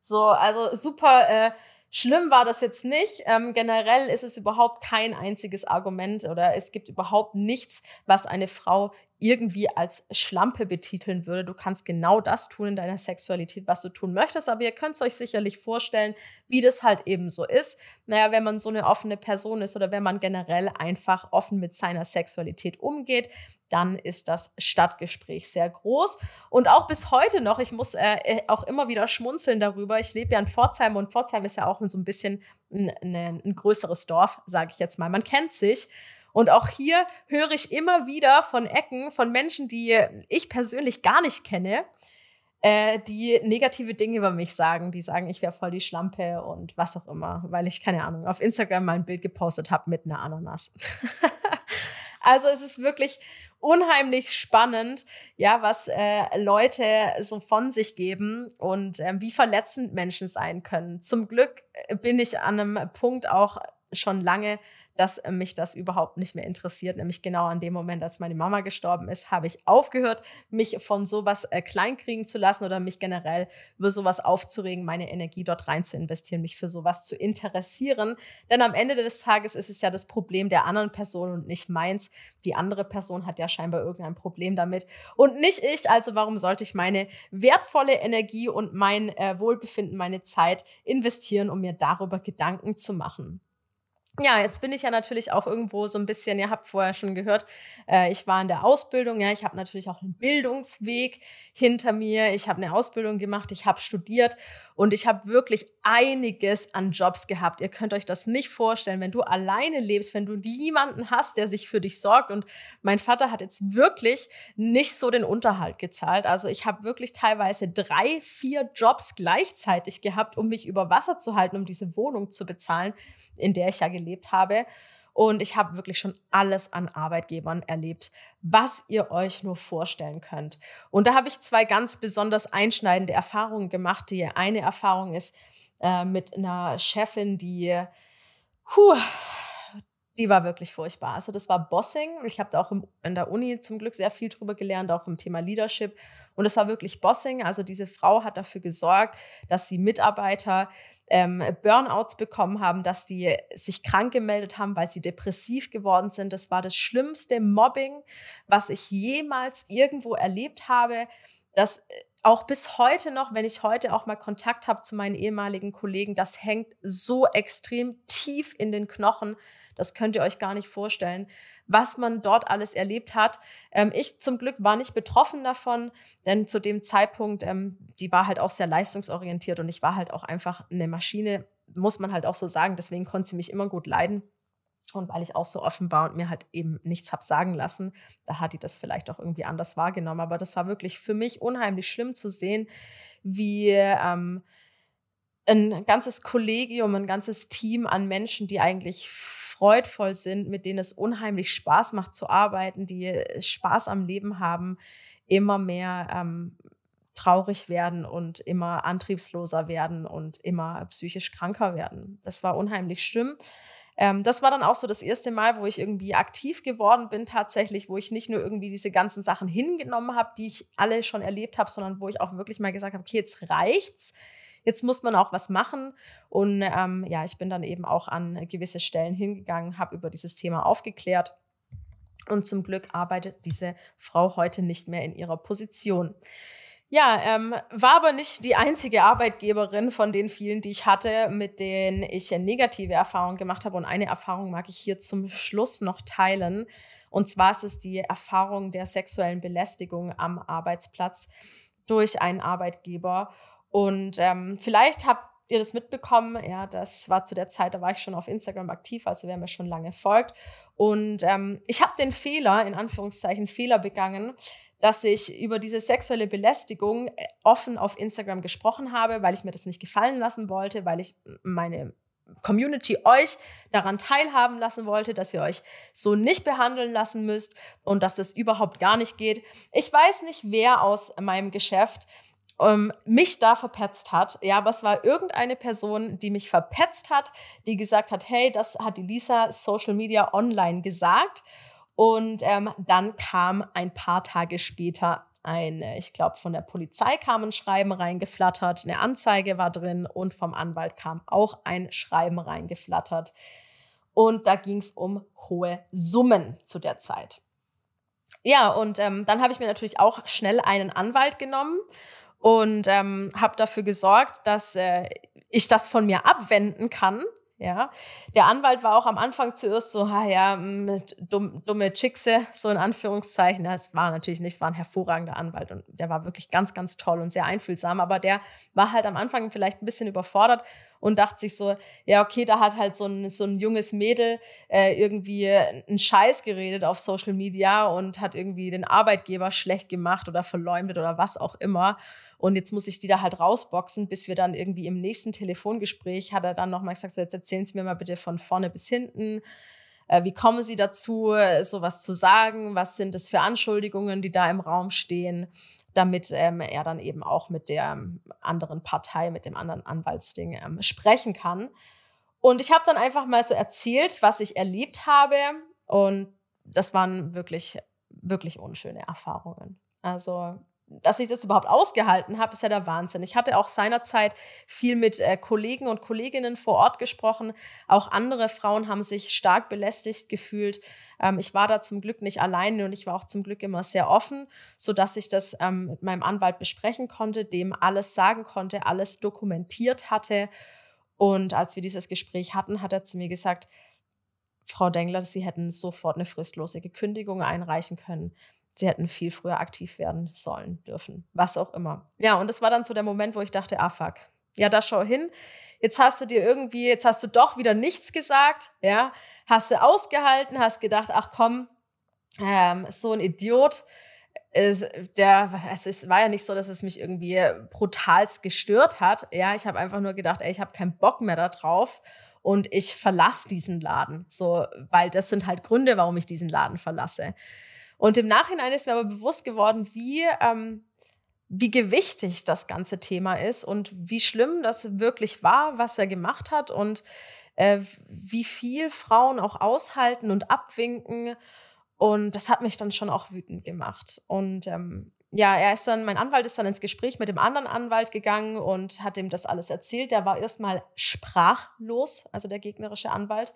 So, also super äh, Schlimm war das jetzt nicht. Ähm, generell ist es überhaupt kein einziges Argument oder es gibt überhaupt nichts, was eine Frau irgendwie als Schlampe betiteln würde. Du kannst genau das tun in deiner Sexualität, was du tun möchtest. Aber ihr könnt es euch sicherlich vorstellen, wie das halt eben so ist. Naja, wenn man so eine offene Person ist oder wenn man generell einfach offen mit seiner Sexualität umgeht, dann ist das Stadtgespräch sehr groß. Und auch bis heute noch, ich muss äh, äh auch immer wieder schmunzeln darüber. Ich lebe ja in Pforzheim und Pforzheim ist ja auch so ein bisschen ein, ein, ein größeres Dorf, sage ich jetzt mal. Man kennt sich. Und auch hier höre ich immer wieder von Ecken, von Menschen, die ich persönlich gar nicht kenne, äh, die negative Dinge über mich sagen. Die sagen, ich wäre voll die Schlampe und was auch immer, weil ich, keine Ahnung, auf Instagram mal ein Bild gepostet habe mit einer Ananas. <laughs> also es ist wirklich unheimlich spannend, ja, was äh, Leute so von sich geben und äh, wie verletzend Menschen sein können. Zum Glück äh, bin ich an einem Punkt auch schon lange, dass äh, mich das überhaupt nicht mehr interessiert. Nämlich genau an dem Moment, als meine Mama gestorben ist, habe ich aufgehört, mich von sowas äh, kleinkriegen zu lassen oder mich generell über sowas aufzuregen, meine Energie dort rein zu investieren, mich für sowas zu interessieren. Denn am Ende des Tages ist es ja das Problem der anderen Person und nicht meins. Die andere Person hat ja scheinbar irgendein Problem damit und nicht ich. Also warum sollte ich meine wertvolle Energie und mein äh, Wohlbefinden, meine Zeit investieren, um mir darüber Gedanken zu machen? Ja, jetzt bin ich ja natürlich auch irgendwo so ein bisschen, ihr habt vorher schon gehört, äh, ich war in der Ausbildung, ja, ich habe natürlich auch einen Bildungsweg hinter mir, ich habe eine Ausbildung gemacht, ich habe studiert und ich habe wirklich einiges an Jobs gehabt. Ihr könnt euch das nicht vorstellen, wenn du alleine lebst, wenn du niemanden hast, der sich für dich sorgt und mein Vater hat jetzt wirklich nicht so den Unterhalt gezahlt. Also ich habe wirklich teilweise drei, vier Jobs gleichzeitig gehabt, um mich über Wasser zu halten, um diese Wohnung zu bezahlen, in der ich ja gelebt habe. Und ich habe wirklich schon alles an Arbeitgebern erlebt, was ihr euch nur vorstellen könnt. Und da habe ich zwei ganz besonders einschneidende Erfahrungen gemacht. Die eine Erfahrung ist äh, mit einer Chefin, die, huh, die war wirklich furchtbar. Also das war Bossing. Ich habe da auch im, in der Uni zum Glück sehr viel drüber gelernt, auch im Thema Leadership. Und es war wirklich Bossing. Also diese Frau hat dafür gesorgt, dass die Mitarbeiter ähm, Burnouts bekommen haben, dass die sich krank gemeldet haben, weil sie depressiv geworden sind. Das war das schlimmste Mobbing, was ich jemals irgendwo erlebt habe. Das äh, auch bis heute noch, wenn ich heute auch mal Kontakt habe zu meinen ehemaligen Kollegen, das hängt so extrem tief in den Knochen. Das könnt ihr euch gar nicht vorstellen, was man dort alles erlebt hat. Ähm, ich zum Glück war nicht betroffen davon, denn zu dem Zeitpunkt, ähm, die war halt auch sehr leistungsorientiert und ich war halt auch einfach eine Maschine, muss man halt auch so sagen. Deswegen konnte sie mich immer gut leiden. Und weil ich auch so offen war und mir halt eben nichts hab sagen lassen, da hat die das vielleicht auch irgendwie anders wahrgenommen. Aber das war wirklich für mich unheimlich schlimm zu sehen, wie ähm, ein ganzes Kollegium, ein ganzes Team an Menschen, die eigentlich freudvoll sind, mit denen es unheimlich Spaß macht zu arbeiten, die Spaß am Leben haben, immer mehr ähm, traurig werden und immer antriebsloser werden und immer psychisch kranker werden. Das war unheimlich schlimm. Ähm, das war dann auch so das erste Mal, wo ich irgendwie aktiv geworden bin tatsächlich, wo ich nicht nur irgendwie diese ganzen Sachen hingenommen habe, die ich alle schon erlebt habe, sondern wo ich auch wirklich mal gesagt habe, okay, jetzt reicht's. Jetzt muss man auch was machen. Und ähm, ja, ich bin dann eben auch an gewisse Stellen hingegangen, habe über dieses Thema aufgeklärt. Und zum Glück arbeitet diese Frau heute nicht mehr in ihrer Position. Ja, ähm, war aber nicht die einzige Arbeitgeberin von den vielen, die ich hatte, mit denen ich negative Erfahrungen gemacht habe. Und eine Erfahrung mag ich hier zum Schluss noch teilen. Und zwar ist es die Erfahrung der sexuellen Belästigung am Arbeitsplatz durch einen Arbeitgeber. Und ähm, vielleicht habt ihr das mitbekommen. Ja, das war zu der Zeit, da war ich schon auf Instagram aktiv, also wer mir schon lange folgt. Und ähm, ich habe den Fehler, in Anführungszeichen Fehler begangen, dass ich über diese sexuelle Belästigung äh, offen auf Instagram gesprochen habe, weil ich mir das nicht gefallen lassen wollte, weil ich meine Community euch daran teilhaben lassen wollte, dass ihr euch so nicht behandeln lassen müsst und dass das überhaupt gar nicht geht. Ich weiß nicht, wer aus meinem Geschäft ähm, mich da verpetzt hat. Ja, aber es war irgendeine Person, die mich verpetzt hat, die gesagt hat, hey, das hat die Lisa Social Media Online gesagt. Und ähm, dann kam ein paar Tage später ein, ich glaube, von der Polizei kam ein Schreiben reingeflattert, eine Anzeige war drin und vom Anwalt kam auch ein Schreiben reingeflattert. Und da ging es um hohe Summen zu der Zeit. Ja, und ähm, dann habe ich mir natürlich auch schnell einen Anwalt genommen und ähm, habe dafür gesorgt, dass äh, ich das von mir abwenden kann ja, der Anwalt war auch am Anfang zuerst so, ha ja, mit dumm, dumme Chickse, so in Anführungszeichen. Ja, es war natürlich nicht, es war ein hervorragender Anwalt und der war wirklich ganz, ganz toll und sehr einfühlsam, aber der war halt am Anfang vielleicht ein bisschen überfordert und dachte sich so, ja, okay, da hat halt so ein, so ein junges Mädel äh, irgendwie einen Scheiß geredet auf Social Media und hat irgendwie den Arbeitgeber schlecht gemacht oder verleumdet oder was auch immer. Und jetzt muss ich die da halt rausboxen, bis wir dann irgendwie im nächsten Telefongespräch hat er dann nochmal gesagt, so jetzt erzählen Sie mir mal bitte von vorne bis hinten. Äh, wie kommen Sie dazu, sowas zu sagen? Was sind das für Anschuldigungen, die da im Raum stehen? damit ähm, er dann eben auch mit der anderen Partei, mit dem anderen Anwaltsding ähm, sprechen kann. Und ich habe dann einfach mal so erzählt, was ich erlebt habe. Und das waren wirklich, wirklich unschöne Erfahrungen. Also dass ich das überhaupt ausgehalten habe, ist ja der Wahnsinn. Ich hatte auch seinerzeit viel mit äh, Kollegen und Kolleginnen vor Ort gesprochen. Auch andere Frauen haben sich stark belästigt gefühlt. Ähm, ich war da zum Glück nicht alleine und ich war auch zum Glück immer sehr offen, sodass ich das ähm, mit meinem Anwalt besprechen konnte, dem alles sagen konnte, alles dokumentiert hatte. Und als wir dieses Gespräch hatten, hat er zu mir gesagt, Frau Dengler, Sie hätten sofort eine fristlose Kündigung einreichen können sie hätten viel früher aktiv werden sollen, dürfen, was auch immer. Ja, und das war dann so der Moment, wo ich dachte, ah fuck, ja, da schau hin. Jetzt hast du dir irgendwie, jetzt hast du doch wieder nichts gesagt, ja, hast du ausgehalten, hast gedacht, ach komm, ähm, so ein Idiot, der, also es war ja nicht so, dass es mich irgendwie brutalst gestört hat. Ja, ich habe einfach nur gedacht, ey, ich habe keinen Bock mehr darauf und ich verlasse diesen Laden. So, weil das sind halt Gründe, warum ich diesen Laden verlasse. Und im Nachhinein ist mir aber bewusst geworden, wie, ähm, wie gewichtig das ganze Thema ist und wie schlimm das wirklich war, was er gemacht hat und äh, wie viel Frauen auch aushalten und abwinken. Und das hat mich dann schon auch wütend gemacht. Und ähm, ja, er ist dann, mein Anwalt ist dann ins Gespräch mit dem anderen Anwalt gegangen und hat ihm das alles erzählt. Der war erstmal sprachlos, also der gegnerische Anwalt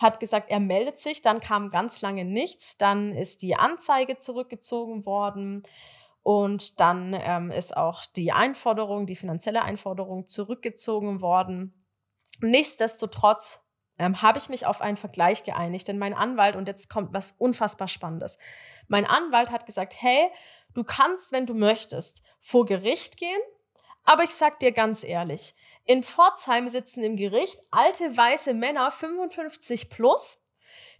hat gesagt, er meldet sich, dann kam ganz lange nichts, dann ist die Anzeige zurückgezogen worden und dann ähm, ist auch die Einforderung, die finanzielle Einforderung zurückgezogen worden. Nichtsdestotrotz ähm, habe ich mich auf einen Vergleich geeinigt, denn mein Anwalt, und jetzt kommt was unfassbar Spannendes, mein Anwalt hat gesagt, hey, du kannst, wenn du möchtest, vor Gericht gehen, aber ich sag dir ganz ehrlich, in Pforzheim sitzen im Gericht alte weiße Männer, 55 plus,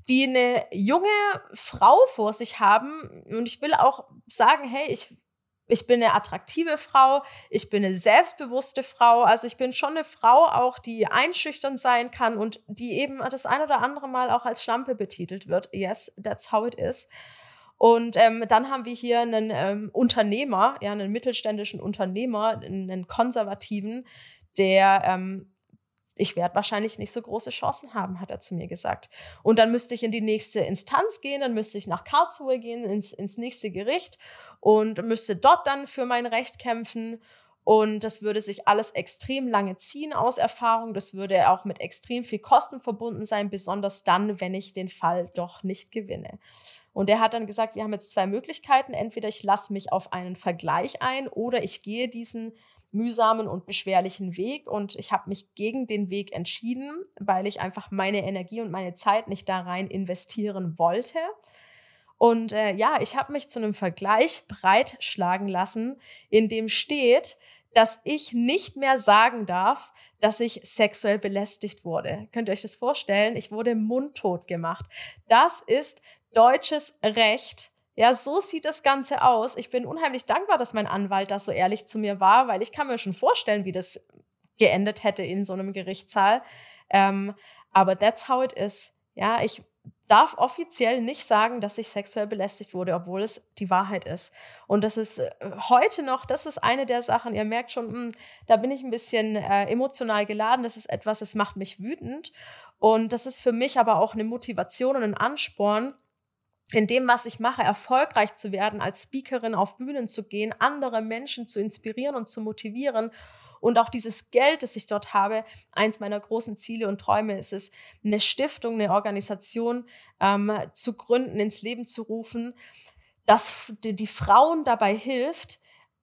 die eine junge Frau vor sich haben. Und ich will auch sagen, hey, ich, ich bin eine attraktive Frau, ich bin eine selbstbewusste Frau. Also ich bin schon eine Frau auch, die einschüchtern sein kann und die eben das ein oder andere Mal auch als Schlampe betitelt wird. Yes, that's how it is. Und ähm, dann haben wir hier einen ähm, Unternehmer, ja, einen mittelständischen Unternehmer, einen konservativen, der ähm, ich werde wahrscheinlich nicht so große Chancen haben, hat er zu mir gesagt. Und dann müsste ich in die nächste Instanz gehen, dann müsste ich nach Karlsruhe gehen, ins, ins nächste Gericht und müsste dort dann für mein Recht kämpfen. Und das würde sich alles extrem lange ziehen aus Erfahrung. Das würde auch mit extrem viel Kosten verbunden sein, besonders dann, wenn ich den Fall doch nicht gewinne. Und er hat dann gesagt, wir haben jetzt zwei Möglichkeiten. Entweder ich lasse mich auf einen Vergleich ein oder ich gehe diesen mühsamen und beschwerlichen Weg. Und ich habe mich gegen den Weg entschieden, weil ich einfach meine Energie und meine Zeit nicht da rein investieren wollte. Und äh, ja, ich habe mich zu einem Vergleich breitschlagen lassen, in dem steht, dass ich nicht mehr sagen darf, dass ich sexuell belästigt wurde. Könnt ihr euch das vorstellen? Ich wurde mundtot gemacht. Das ist deutsches Recht ja, so sieht das Ganze aus. Ich bin unheimlich dankbar, dass mein Anwalt da so ehrlich zu mir war, weil ich kann mir schon vorstellen, wie das geendet hätte in so einem Gerichtssaal. Ähm, aber that's how it is. Ja, ich darf offiziell nicht sagen, dass ich sexuell belästigt wurde, obwohl es die Wahrheit ist. Und das ist äh, heute noch, das ist eine der Sachen, ihr merkt schon, mh, hm, da bin ich ein bisschen äh, emotional geladen. Das ist etwas, das macht mich wütend. Und das ist für mich aber auch eine Motivation und ein Ansporn, in dem, was ich mache, erfolgreich zu werden, als Speakerin auf Bühnen zu gehen, andere Menschen zu inspirieren und zu motivieren. Und auch dieses Geld, das ich dort habe, eins meiner großen Ziele und Träume ist es, eine Stiftung, eine Organisation ähm, zu gründen, ins Leben zu rufen, dass die, die Frauen dabei hilft,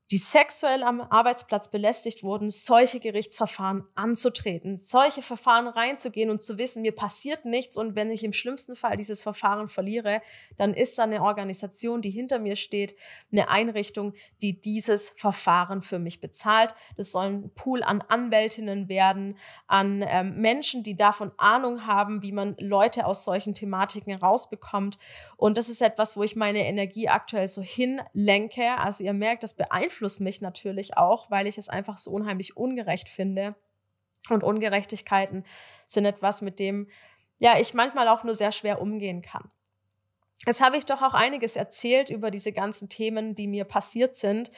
die sexuell am Arbeitsplatz belästigt wurden, solche Gerichtsverfahren anzutreten, solche Verfahren reinzugehen und zu wissen, mir passiert nichts und wenn ich im schlimmsten Fall dieses Verfahren verliere, dann ist da eine Organisation, die hinter mir steht, eine Einrichtung, die dieses Verfahren für mich bezahlt. Das soll ein Pool an Anwältinnen werden, an ähm, Menschen, die davon Ahnung haben, wie man Leute aus solchen Thematiken rausbekommt. Und das ist etwas, wo ich meine Energie aktuell so hinlenke. Also ihr merkt, das beeinflusst beeinflusst mich natürlich auch, weil ich es einfach so unheimlich ungerecht finde. Und Ungerechtigkeiten sind etwas, mit dem ja ich manchmal auch nur sehr schwer umgehen kann. Jetzt habe ich doch auch einiges erzählt über diese ganzen Themen, die mir passiert sind.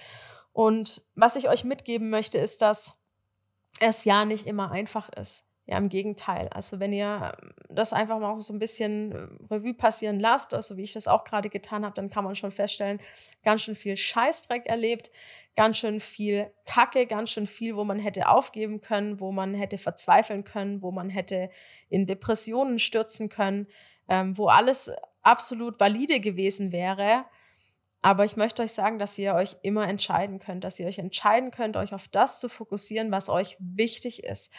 Und was ich euch mitgeben möchte, ist, dass es ja nicht immer einfach ist. Ja, im Gegenteil. Also wenn ihr ähm, das einfach mal so ein bisschen äh, Revue passieren lasst, also wie ich das auch gerade getan habe, dann kann man schon feststellen, ganz schön viel Scheißdreck erlebt, ganz schön viel Kacke, ganz schön viel, wo man hätte aufgeben können, wo man hätte verzweifeln können, wo man hätte in Depressionen stürzen können, ähm, wo alles absolut valide gewesen wäre. Aber ich möchte euch sagen, dass ihr euch immer entscheiden könnt, dass ihr euch entscheiden könnt, euch auf das zu fokussieren, was euch wichtig ist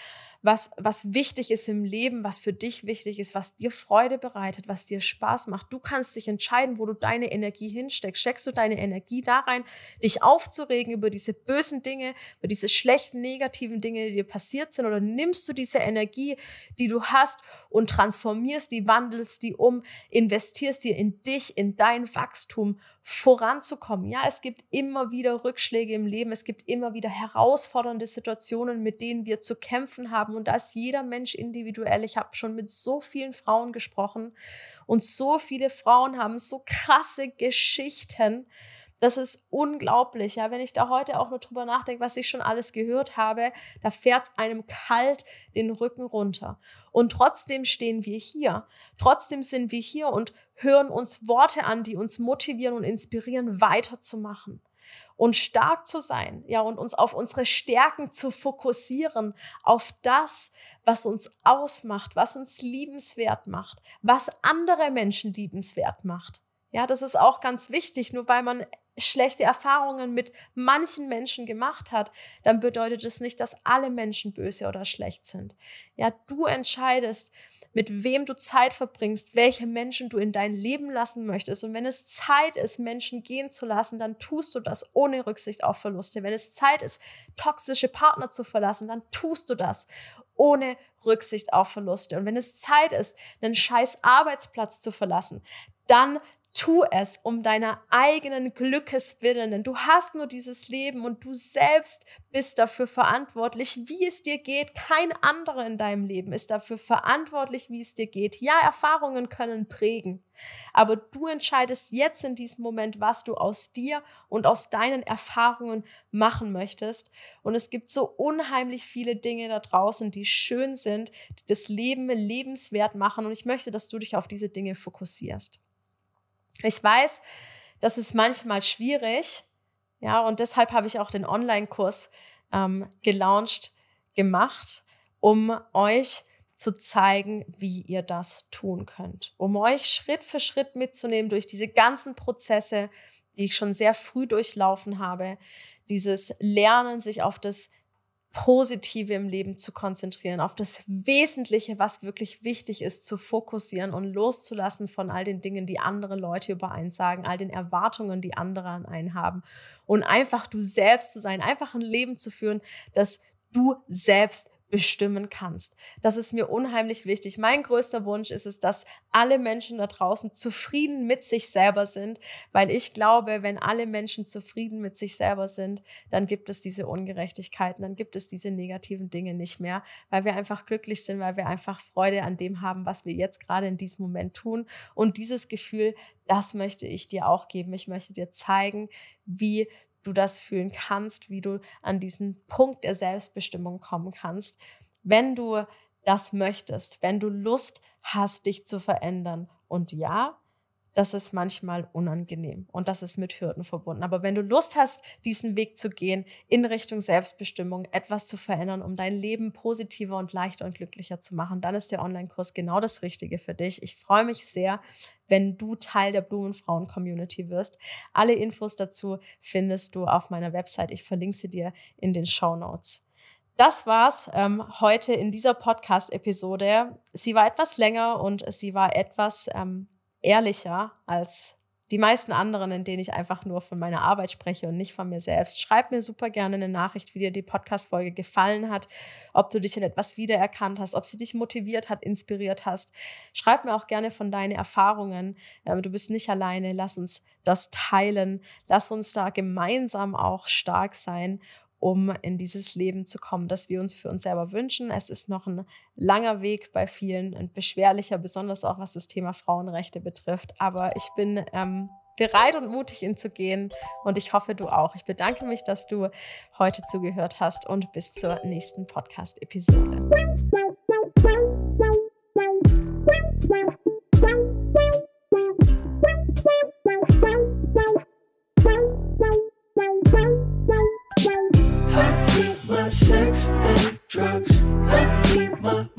was, was wichtig ist im Leben, was für dich wichtig ist, was dir Freude bereitet, was dir Spaß macht. Du kannst dich entscheiden, wo du deine Energie hinsteckst. Steckst du deine Energie da rein, dich aufzuregen über diese bösen Dinge, über diese schlechten, negativen Dinge, die dir passiert sind, oder nimmst du diese Energie, die du hast und transformierst die, wandelst die um, investierst die in dich, in dein Wachstum voranzukommen. Ja, es gibt immer wieder Rückschläge im Leben, es gibt immer wieder herausfordernde Situationen, mit denen wir zu kämpfen haben und da ist jeder Mensch individuell. Ich habe schon mit so vielen Frauen gesprochen und so viele Frauen haben so krasse Geschichten. Das ist unglaublich, ja. Wenn ich da heute auch nur drüber nachdenke, was ich schon alles gehört habe, da fährt einem kalt den Rücken runter. Und trotzdem stehen wir hier. Trotzdem sind wir hier und hören uns Worte an, die uns motivieren und inspirieren, weiterzumachen und stark zu sein, ja, und uns auf unsere Stärken zu fokussieren, auf das, was uns ausmacht, was uns liebenswert macht, was andere Menschen liebenswert macht. Ja, das ist auch ganz wichtig. Nur weil man schlechte Erfahrungen mit manchen Menschen gemacht hat, dann bedeutet es nicht, dass alle Menschen böse oder schlecht sind. Ja, du entscheidest, mit wem du Zeit verbringst, welche Menschen du in dein Leben lassen möchtest. Und wenn es Zeit ist, Menschen gehen zu lassen, dann tust du das ohne Rücksicht auf Verluste. Wenn es Zeit ist, toxische Partner zu verlassen, dann tust du das ohne Rücksicht auf Verluste. Und wenn es Zeit ist, einen scheiß Arbeitsplatz zu verlassen, dann Tu es um deiner eigenen Glückes willen, denn du hast nur dieses Leben und du selbst bist dafür verantwortlich, wie es dir geht. Kein anderer in deinem Leben ist dafür verantwortlich, wie es dir geht. Ja, Erfahrungen können prägen, aber du entscheidest jetzt in diesem Moment, was du aus dir und aus deinen Erfahrungen machen möchtest. Und es gibt so unheimlich viele Dinge da draußen, die schön sind, die das Leben lebenswert machen. Und ich möchte, dass du dich auf diese Dinge fokussierst. Ich weiß, das ist manchmal schwierig, ja, und deshalb habe ich auch den Online-Kurs ähm, gelauncht, gemacht, um euch zu zeigen, wie ihr das tun könnt, um euch Schritt für Schritt mitzunehmen durch diese ganzen Prozesse, die ich schon sehr früh durchlaufen habe, dieses Lernen, sich auf das Positive im Leben zu konzentrieren, auf das Wesentliche, was wirklich wichtig ist, zu fokussieren und loszulassen von all den Dingen, die andere Leute über einen sagen, all den Erwartungen, die andere an einen haben. Und einfach du selbst zu sein, einfach ein Leben zu führen, das du selbst bestimmen kannst. Das ist mir unheimlich wichtig. Mein größter Wunsch ist es, dass alle Menschen da draußen zufrieden mit sich selber sind, weil ich glaube, wenn alle Menschen zufrieden mit sich selber sind, dann gibt es diese Ungerechtigkeiten, dann gibt es diese negativen Dinge nicht mehr, weil wir einfach glücklich sind, weil wir einfach Freude an dem haben, was wir jetzt gerade in diesem Moment tun. Und dieses Gefühl, das möchte ich dir auch geben. Ich möchte dir zeigen, wie du das fühlen kannst, wie du an diesen Punkt der Selbstbestimmung kommen kannst, wenn du das möchtest, wenn du Lust hast, dich zu verändern. Und ja, das ist manchmal unangenehm und das ist mit Hürden verbunden. Aber wenn du Lust hast, diesen Weg zu gehen in Richtung Selbstbestimmung, etwas zu verändern, um dein Leben positiver und leichter und glücklicher zu machen, dann ist der Online-Kurs genau das Richtige für dich. Ich freue mich sehr, wenn du Teil der Blumenfrauen-Community wirst. Alle Infos dazu findest du auf meiner Website. Ich verlinke sie dir in den Show Notes. Das war's ähm, heute in dieser Podcast-Episode. Sie war etwas länger und sie war etwas ähm, ehrlicher als die meisten anderen, in denen ich einfach nur von meiner Arbeit spreche und nicht von mir selbst. Schreib mir super gerne eine Nachricht, wie dir die Podcast-Folge gefallen hat, ob du dich in etwas wiedererkannt hast, ob sie dich motiviert hat, inspiriert hast. Schreib mir auch gerne von deinen Erfahrungen. Ähm, du bist nicht alleine. Lass uns das teilen. Lass uns da gemeinsam auch stark sein um in dieses Leben zu kommen, das wir uns für uns selber wünschen. Es ist noch ein langer Weg bei vielen und beschwerlicher, besonders auch was das Thema Frauenrechte betrifft. Aber ich bin ähm, bereit und mutig, ihn zu gehen und ich hoffe, du auch. Ich bedanke mich, dass du heute zugehört hast und bis zur nächsten Podcast-Episode. my sex and drugs. I need my